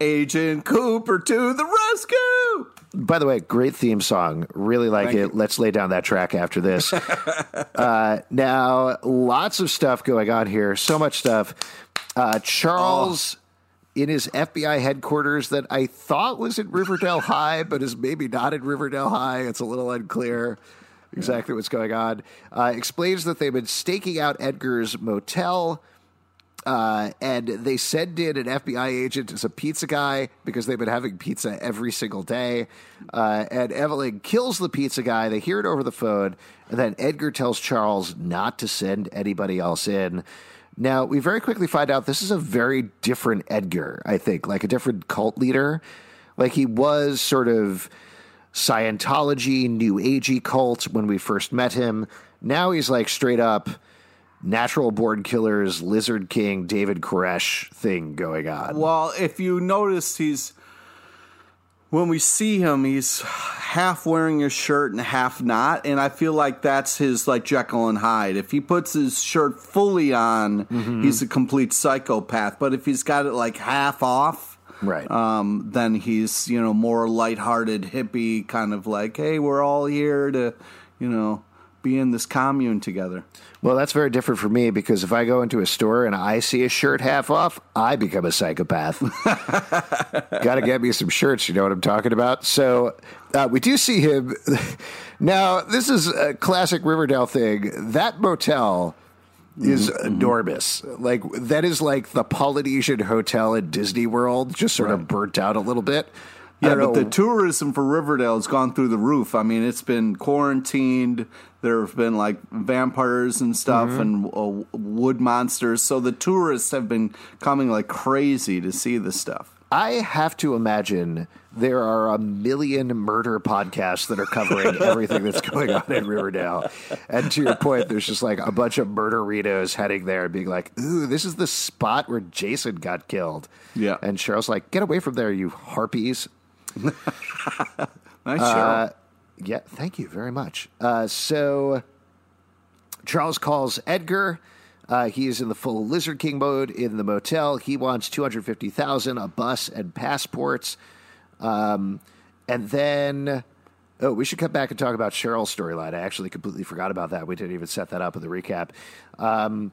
Agent Cooper to the rescue. By the way, great theme song. Really like Thank it. you. Let's lay down that track after this. uh, now, lots of stuff going on here. So much stuff. Uh, Charles in his FBI headquarters that I thought was at Riverdale High, but is maybe not at Riverdale High. It's a little unclear exactly what's going on. Uh, explains that they've been staking out Edgar's motel. Uh, and they send in an FBI agent as a pizza guy because they've been having pizza every single day. Uh, and Evelyn kills the pizza guy. They hear it over the phone. And then Edgar tells Charles not to send anybody else in. Now, we very quickly find out this is a very different Edgar, I think, like a different cult leader. Like he was sort of Scientology, New Agey cult when we first met him. Now he's like straight up natural born killers, Lizard King, David Koresh thing going on. Well, if you notice, he's when we see him, he's half wearing his shirt and half not, and I feel like that's his like Jekyll and Hyde. If he puts his shirt fully on, Mm-hmm. he's a complete psychopath. But if he's got it like half off, Right. um, then he's you know more lighthearted hippie kind of like, hey, we're all here to, you know, be in this commune together. Well, that's very different for me because if I go into a store and I see a shirt half off, I become a psychopath. Got to get me some shirts, you know what I'm talking about? So uh, we do see him. Now, this is a classic Riverdale thing. That motel is enormous. Like, that is like the Polynesian Hotel at Disney World, just sort of burnt out a little bit. Yeah, but the tourism for Riverdale has gone through the roof. I mean, it's been quarantined. There have been like vampires and stuff Mm-hmm. and uh, wood monsters. So the tourists have been coming like crazy to see this stuff. I have to imagine there are a million murder podcasts that are covering everything that's going on in Riverdale. And to your point, there's just like a bunch of murderitos heading there and being like, ooh, this is the spot where Jason got killed. Yeah. And Cheryl's like, get away from there, you harpies. Nice, Uh, yeah, thank you very much. Uh, so Charles calls Edgar. Uh, he is in the full Lizard King mode in the motel. He wants two hundred fifty thousand, a bus, and passports. Um, and then, oh, we should come back and talk about Cheryl's storyline. I actually completely forgot about that. We didn't even set that up in the recap. Um,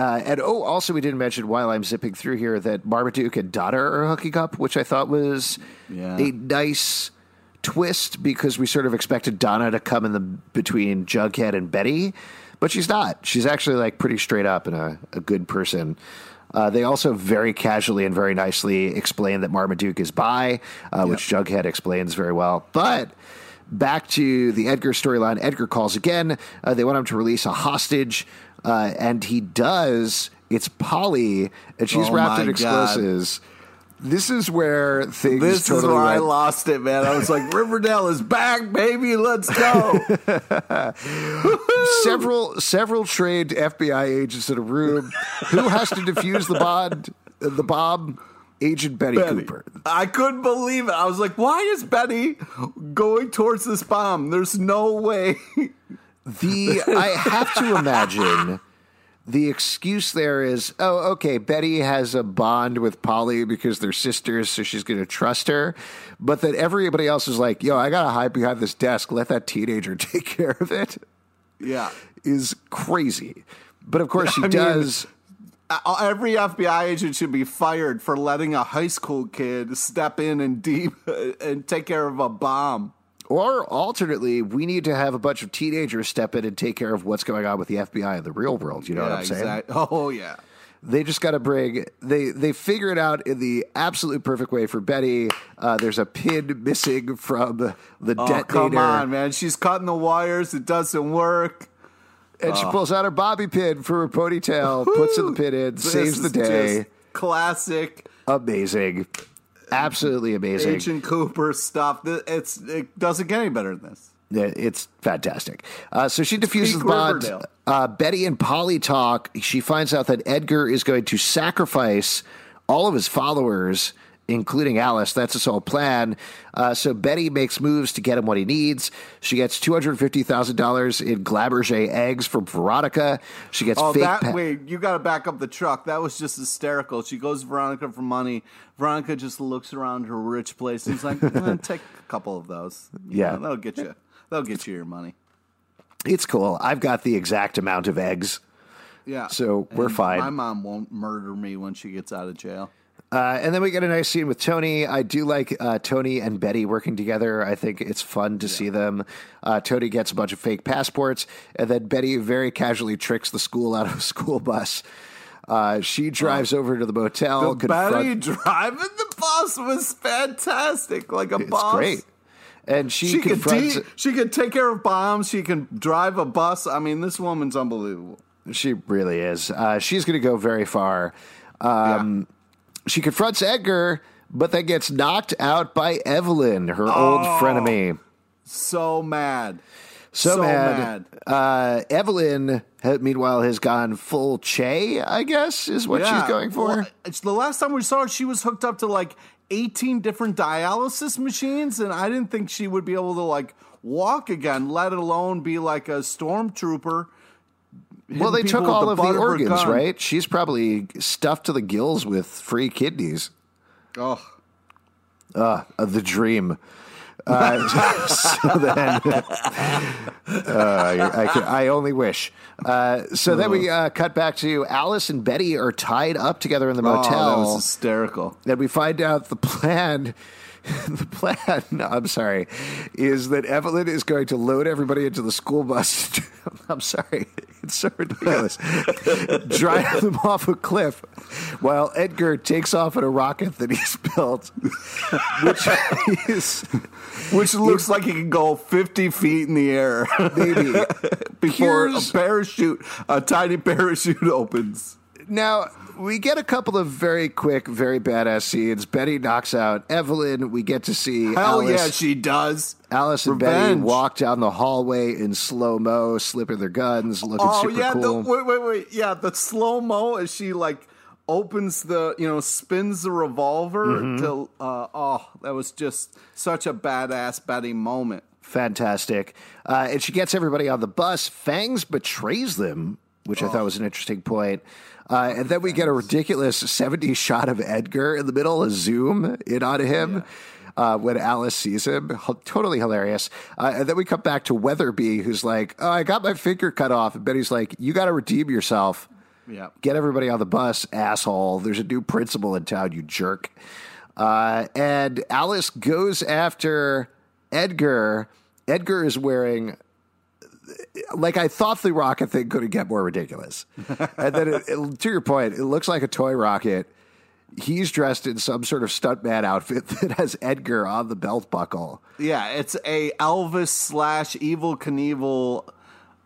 uh, and oh, also we didn't mention while I'm zipping through here that Marmaduke and Donna are hooking up, which I thought was Yeah. a nice twist because we sort of expected Donna to come in the between Jughead and Betty, but she's not. She's actually like pretty straight up and a, a good person. Uh, they also very casually and very nicely explain that Marmaduke is bi, uh, which Jughead explains very well. But back to the Edgar storyline. Edgar calls again. Uh, they want him to release a hostage, uh, and he does. It's Polly, and she's Oh wrapped in God. explosives. This is where things. This totally is where I lost it, man. I was like, Riverdale is back, baby. Let's go. several several trained FBI agents in a room. Who has to defuse the bond? The bomb. Agent Betty, Betty. Cooper. I couldn't believe it. I was like, why is Betty going towards this bomb? There's no way. The I have to imagine the excuse there is, oh, okay, Betty has a bond with Polly because they're sisters, so she's going to trust her. But that everybody else is like, yo, I got to hide behind this desk. Let that teenager take care of it. Yeah. Is crazy. But of course, she I does. Uh, Every FBI agent should be fired for letting a high school kid step in and deep and take care of a bomb. Or alternately, we need to have a bunch of teenagers step in and take care of what's going on with the FBI in the real world. You know what I'm saying? exact- Oh yeah. They just got to bring they they figure it out in the absolute perfect way for Betty. Uh, there's a pin missing from the Oh detonator, come on, man! She's cutting the wires. It doesn't work. and she pulls out her bobby pin for her ponytail, puts in the pin in, This saves the day. classic Amazing, absolutely amazing. Agent Cooper stuff. It's it doesn't get any better than this. It's fantastic. Uh, so she diffuses peak the bond. Uh, Betty and Polly talk. She finds out that Edgar is going to sacrifice all of his followers, including Alice. That's his whole plan. Uh, so Betty makes moves to get him what he needs. She gets two hundred fifty thousand dollars in Fabergé eggs from Veronica. She gets Oh, fake. that pa- wait! You got to back up the truck. That was just hysterical. She goes to Veronica for money. Veronica just looks around her rich place and is like, "Eh, "Take a couple of those. You Yeah. know, that'll get you. That'll get you your money." It's cool. I've got the exact amount of eggs. Yeah. So we're And fine. My mom won't murder me when she gets out of jail. Uh, and then we get a nice scene with Toni. I do like uh, Toni and Betty working together. I think it's fun to see them. Uh, Toni gets a bunch of fake passports, and then Betty very casually tricks the school out of a school bus. Uh, she drives over to the motel. The confront- Betty driving the bus was fantastic. Like a it's boss. great. And she, She can confronts. de- she can take care of bombs. She can drive a bus. I mean, this woman's unbelievable. She really is. Uh, she's going to go very far. Um, She confronts Edgar, but then gets knocked out by Evelyn, her old Oh. frenemy. So mad. So, So mad. Uh, Evelyn, meanwhile, has gone full Che. I guess is what she's going for. Well, it's the last time we saw her, she was hooked up to like 18 different dialysis machines, and I didn't think she would be able to like walk again, let alone be like a stormtrooper. Well, they took all of the the of her organs, gun. right? She's probably stuffed to the gills with free kidneys. Oh, Uh, the dream. Uh, so then, uh, I, can, I only wish. Uh, so then we uh, cut back to Alice and Betty are tied up together in the oh, motel. that was hysterical. and we find out the plan. The plan, no, I'm sorry, is that Evelyn is going to load everybody into the school bus. I'm sorry, it's so ridiculous. Drive them off a cliff while Edgar takes off in a rocket that he's built, which is Which looks like he can go 50 feet in the air maybe before Here's- a parachute, a tiny parachute opens. Now, we get a couple of very quick, very badass scenes. Betty knocks out Evelyn. We get to see Hell Alice, yeah, she does. Alice and Betty walk down the hallway in slow mo, slipping their guns, looking Oh super yeah, cool. the, wait, wait, wait. Yeah, the slow mo as she like opens the, you know, spins the revolver Mm-hmm. to. Uh, oh, that was just such a badass Betty moment. Fantastic. Uh, and she gets everybody on the bus. Fangs betrays them, which I Oh. thought was an interesting point. Uh, and then we get a ridiculous 70s shot of Edgar in the middle, a zoom in on him. Uh, when Alice sees him, H- totally hilarious. Uh, and then we come back to Weatherby, who's like, "Oh, I got my finger cut off." And Betty's like, "You got to redeem yourself. Yeah. Get everybody on the bus, asshole. There's a new principal in town, you jerk." Uh, and Alice goes after Edgar. Edgar is wearing like I thought the rocket thing couldn't get more ridiculous. and then, it, it- to your point, it looks like a toy rocket. He's dressed in some sort of stuntman outfit that has Edgar on the belt buckle. Yeah, it's a Elvis slash Evel Knievel,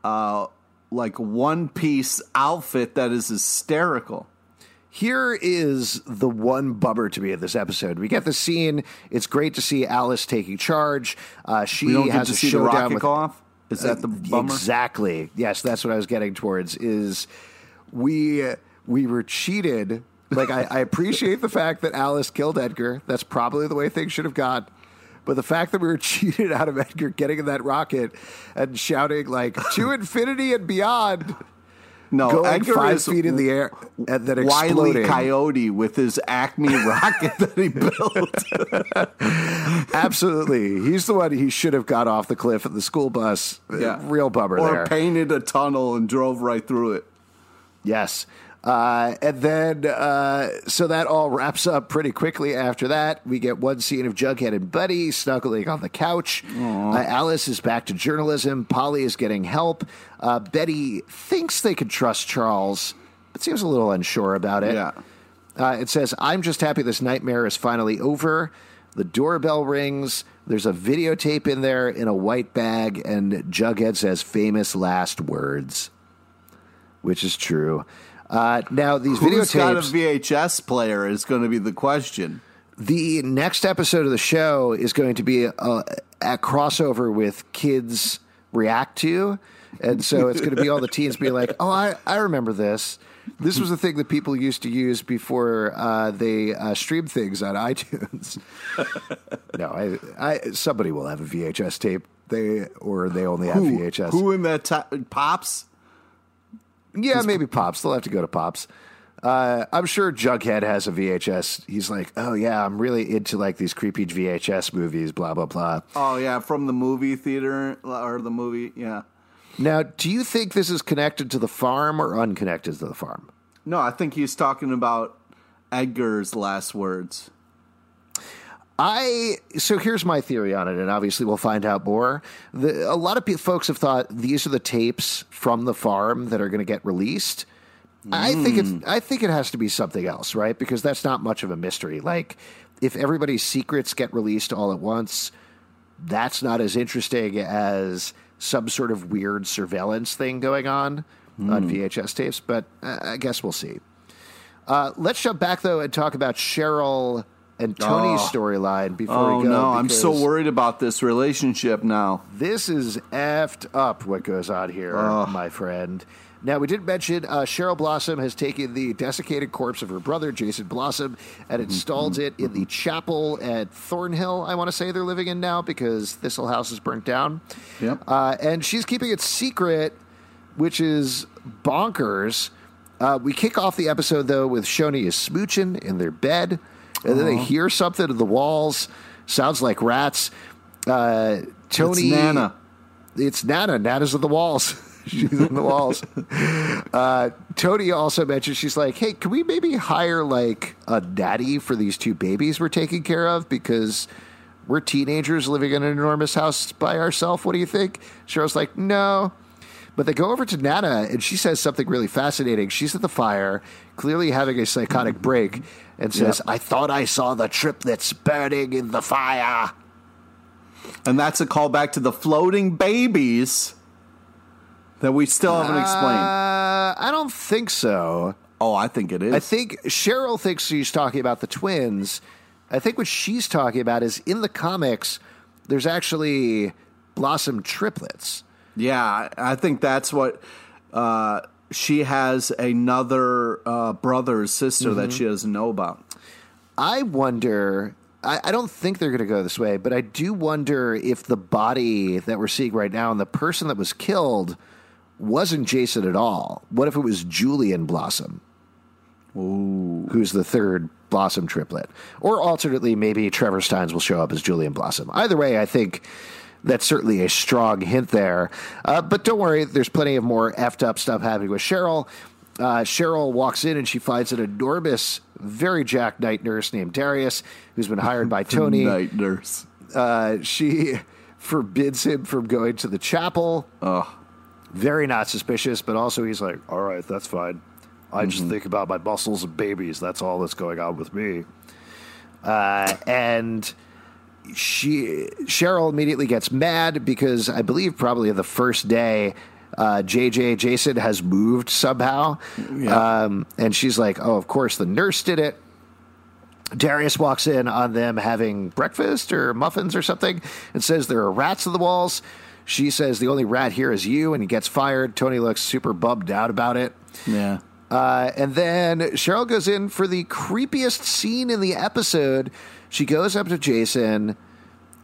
uh, like one piece outfit that is hysterical. Here is the one bummer to me in this episode. We get the scene. It's great to see Alice taking charge. Uh, she We don't get has to a see the showdown rocket with go off. Is that the uh, bummer? Exactly. Yes, that's what I was getting towards. Is we we were cheated. Like I, I appreciate the fact that Alice killed Edgar. That's probably the way things should have gone. But the fact that we were cheated out of Edgar getting in that rocket and shouting like to infinity and beyond, No, going Edgar five is feet in the air and then Wiley. Coyote with his Acme rocket that he built. Absolutely, he's the one he should have got off the cliff at the school bus. Yeah. Real bummer or there. painted a tunnel and drove right through it. Yes. Uh, and then, uh, so that all wraps up pretty quickly after that. We get one scene of Jughead and Buddy snuggling on the couch. Uh, Alice is back to journalism. Polly is getting help. Uh, Betty thinks they can trust Charles, but seems a little unsure about it. Yeah. Uh, it says, I'm just happy this nightmare is finally over. The doorbell rings. There's a videotape in there in a white bag, and Jughead says famous last words, which is true. Uh, now, these Who's got a VHS player is going to be the question. the next episode of the show is going to be a, a crossover with kids react to. And so it's going to be all the teens being like, oh, I, I remember this. This was a thing that people used to use before uh, they uh, streamed things on iTunes. no, I, I, somebody will have a VHS tape. They or they only have Who, VHS. who in that ti pops? Yeah, maybe Pops. They'll have to go to Pops. Uh, I'm sure Jughead has a VHS. He's like, oh yeah, I'm really into like these creepy VHS movies. Blah blah blah. Oh yeah, from the movie theater or the movie. Yeah. Now, do you think this is connected to the farm or unconnected to the farm? No, I think he's talking about Edgar's last words. I so here's my theory on it, and obviously we'll find out more. The, a lot of pe- folks have thought these are the tapes from the farm that are going to get released. I think it's. I think it has to be something else, right? Because that's not much of a mystery. Like if everybody's secrets get released all at once, that's not as interesting as some sort of weird surveillance thing going on on VHS tapes. But uh, I guess we'll see. Uh, let's jump back though and talk about Cheryl and Toni's Oh. storyline before Oh we go. no, I'm so worried about this relationship now. This is effed up what goes on here, oh. my friend. Now, we did mention uh, Cheryl Blossom has taken the desiccated corpse of her brother, Jason Blossom, and installed it in the chapel at Thornhill, I want to say they're living in now because Thistle House is burnt down. Yep. Uh, and she's keeping it secret, which is bonkers. Uh, we kick off the episode, though, with Choni is smooching in their bed, and then they hear something in the walls. Sounds like rats. Uh, Toni. It's Nana. It's Nana. Nana's in the walls. she's in the walls. Uh, Toni also mentioned she's like, "Hey, can we maybe hire like a daddy for these two babies we're taking care of because we're teenagers living in an enormous house by ourselves? What do you think?" Cheryl's like, "No." But they go over to Nana, and she says something really fascinating. She's at the fire, clearly having a psychotic break, and says, "I thought I saw the triplets burning in the fire." And that's a callback to the floating babies that we still haven't explained. Uh, I don't think so. Oh, I think it is. I think Cheryl thinks she's talking about the twins. I think what she's talking about is in the comics, there's actually Blossom triplets. yeah, I- I think that's what. Uh, she has another uh, brother or sister Mm-hmm. that she doesn't know about. I wonder. I, I don't think they're going to go this way, but I do wonder if the body that we're seeing right now and the person that was killed wasn't Jason at all. What if it was Julian Blossom? Who's the third Blossom triplet? Or alternately, maybe Trevor Stines will show up as Julian Blossom. Either way, I think that's certainly a strong hint there. Uh, but don't worry, there's plenty of more effed up stuff happening with Cheryl. Uh, Cheryl walks in and she finds an enormous, very jack night nurse named Darius, who's been hired by Toni. Night nurse. Uh, she forbids him from going to the chapel. Oh, Very not suspicious, but also he's like, all right, that's fine. I just think about my muscles and babies. That's all that's going on with me. Uh, and she Cheryl immediately gets mad because I believe probably the first day uh, JJ Jason has moved somehow, Yeah. um, and she's like, "Oh, of course the nurse did it." Darius walks in on them having breakfast or muffins or something and says there are rats in the walls. She says the only rat here is you, and he gets fired. Toni looks super bummed out about it. yeah. Uh, and then Cheryl goes in for the creepiest scene in the episode. She goes up to Jason,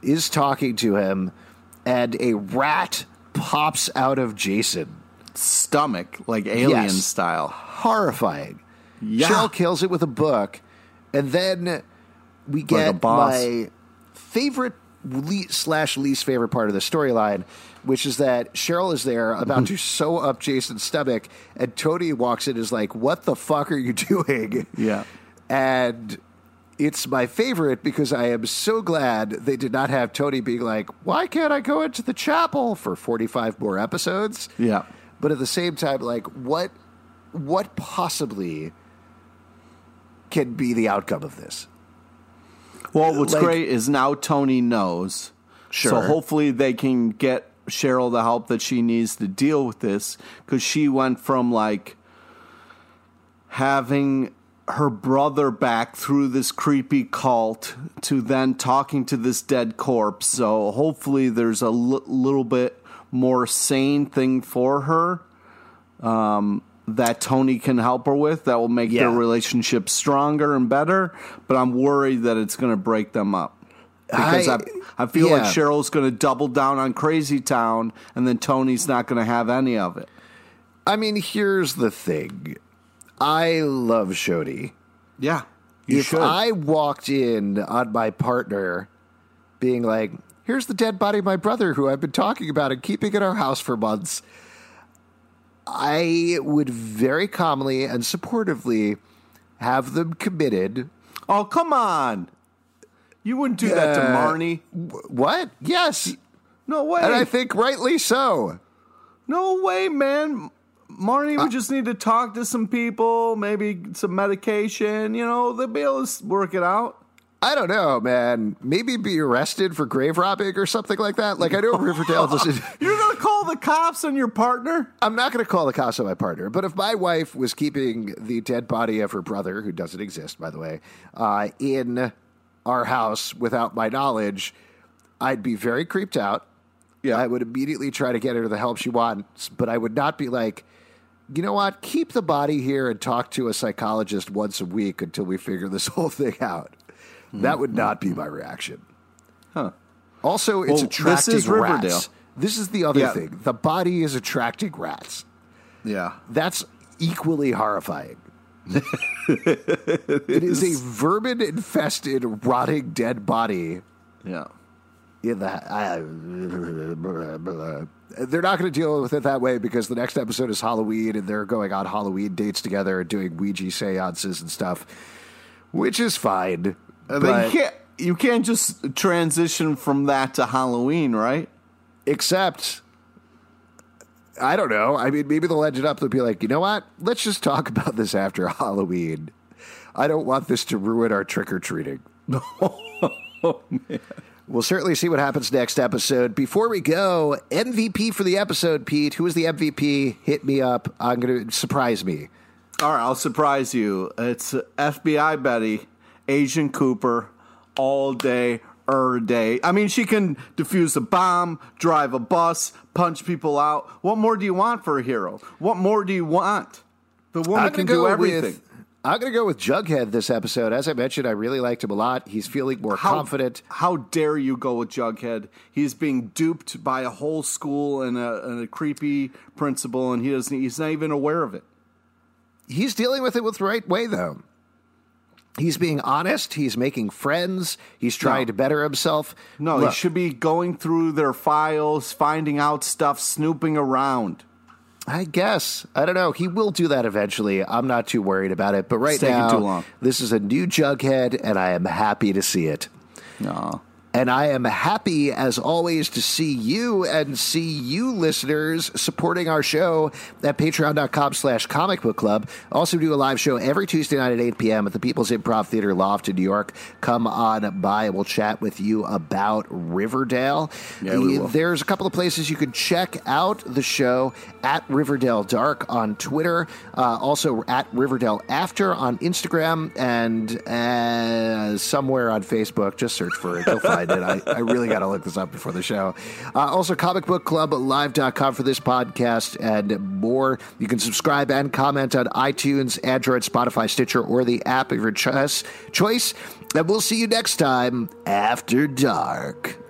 is talking to him, and a rat pops out of Jason. Stomach, like alien Yes. style. Horrifying. Yeah. Cheryl kills it with a book, and then we get boss. my favorite le- slash least favorite part of the storyline, which is that Cheryl is there about mm-hmm. to sew up Jason's stomach, and Toni walks in and is like, "What the fuck are you doing?" Yeah. and it's my favorite because I am so glad they did not have Toni being like, "Why can't I go into the chapel for forty-five more episodes?" Yeah. but at the same time, like what what possibly can be the outcome of this? Well, what's Like- great is now Toni knows. Sure. So hopefully they can get Cheryl the help that she needs to deal with this because she went from like having her brother back through this creepy cult to then talking to this dead corpse. So hopefully there's a l- little bit more sane thing for her um, that Toni can help her with that will make their relationship stronger and better. But I'm worried that it's going to break them up. Because I, I- I, feel like. Cheryl's going to double down on Crazy Town, and then Toni's not going to have any of it. I mean, here's the thing. I love Choni. Yeah, you if should. I walked in on my partner being like, here's the dead body of my brother who I've been talking about and keeping in our house for months, I would very calmly and supportively have them committed. oh, come on! You wouldn't do that to Uh, Marnie. What? Yes. No way. And I think rightly so. no way, man. Marnie Uh, would just need to talk to some people, maybe some medication. You know, they'll be able to work it out. I don't know, man. Maybe be arrested for grave robbing or something like that. Like I know Riverdale doesn't. You're going to call the cops on your partner? I'm not going to call the cops on my partner, but if my wife was keeping the dead body of her brother, who doesn't exist, by the way, uh, in our house without my knowledge, I'd be very creeped out. Yeah. I would immediately try to get her the help she wants, but I would not be like, you know what, keep the body here and talk to a psychologist once a week until we figure this whole thing out. That would not be my reaction. Huh. Also, it's Well, this attracting is Riverdale. rats. This is the other Yeah. thing. The body is attracting rats. Yeah. That's equally horrifying. it is a vermin infested, rotting, dead body Yeah. I, they're not going to deal with it that way because the next episode is Halloween and they're going on Halloween dates together and doing Ouija seances and stuff, which is fine. Uh, but- you can't you can't just transition from that to Halloween, right? except I don't know. I mean, maybe they'll end it up. They'll be like, you know what? Let's just talk about this after Halloween. I don't want this to ruin our trick or treating. We'll certainly see what happens next episode. Before we go, MVP for the episode, Pete. Who is the MVP? Hit me up. I'm going to surprise me. All right, I'll surprise you. It's FBI Betty, Agent Cooper, all day, er day. I mean, she can defuse a bomb, drive a bus, punch people out. What more do you want for a hero? What more do you want? The woman can do everything. With, I'm going to go with Jughead this episode. As I mentioned, I really liked him a lot. He's feeling more How- confident. How dare you go with Jughead? He's being duped by a whole school and a, and a creepy principal, and he doesn't. He's not even aware of it. he's dealing with it with the right way though he's being honest he's making friends he's trying No. to better himself No, Look, he should be going through their files, finding out stuff, snooping around. I guess. I don't know. He will do that eventually. I'm not too worried about it. But right It's now this is a new jughead and i am happy to see it. No. And I am happy, as always, to see you and see you listeners supporting our show at patreon.com slash comic book club. Also do a live show every Tuesday night at 8 p.m. at the People's Improv Theater Loft in New York. Come on by we'll chat with you about Riverdale. Yeah. There's a couple of places you can check out the show at Riverdale Dark on Twitter, uh, also at Riverdale After on Instagram, and uh, somewhere on Facebook. Just search for it. You'll find it. I, I really got to look this up before the show. Uh, also, comicbookclublive.com for this podcast and more. You can subscribe and comment on iTunes, Android, Spotify, Stitcher, or the app of your choice. And we'll see you next time after dark.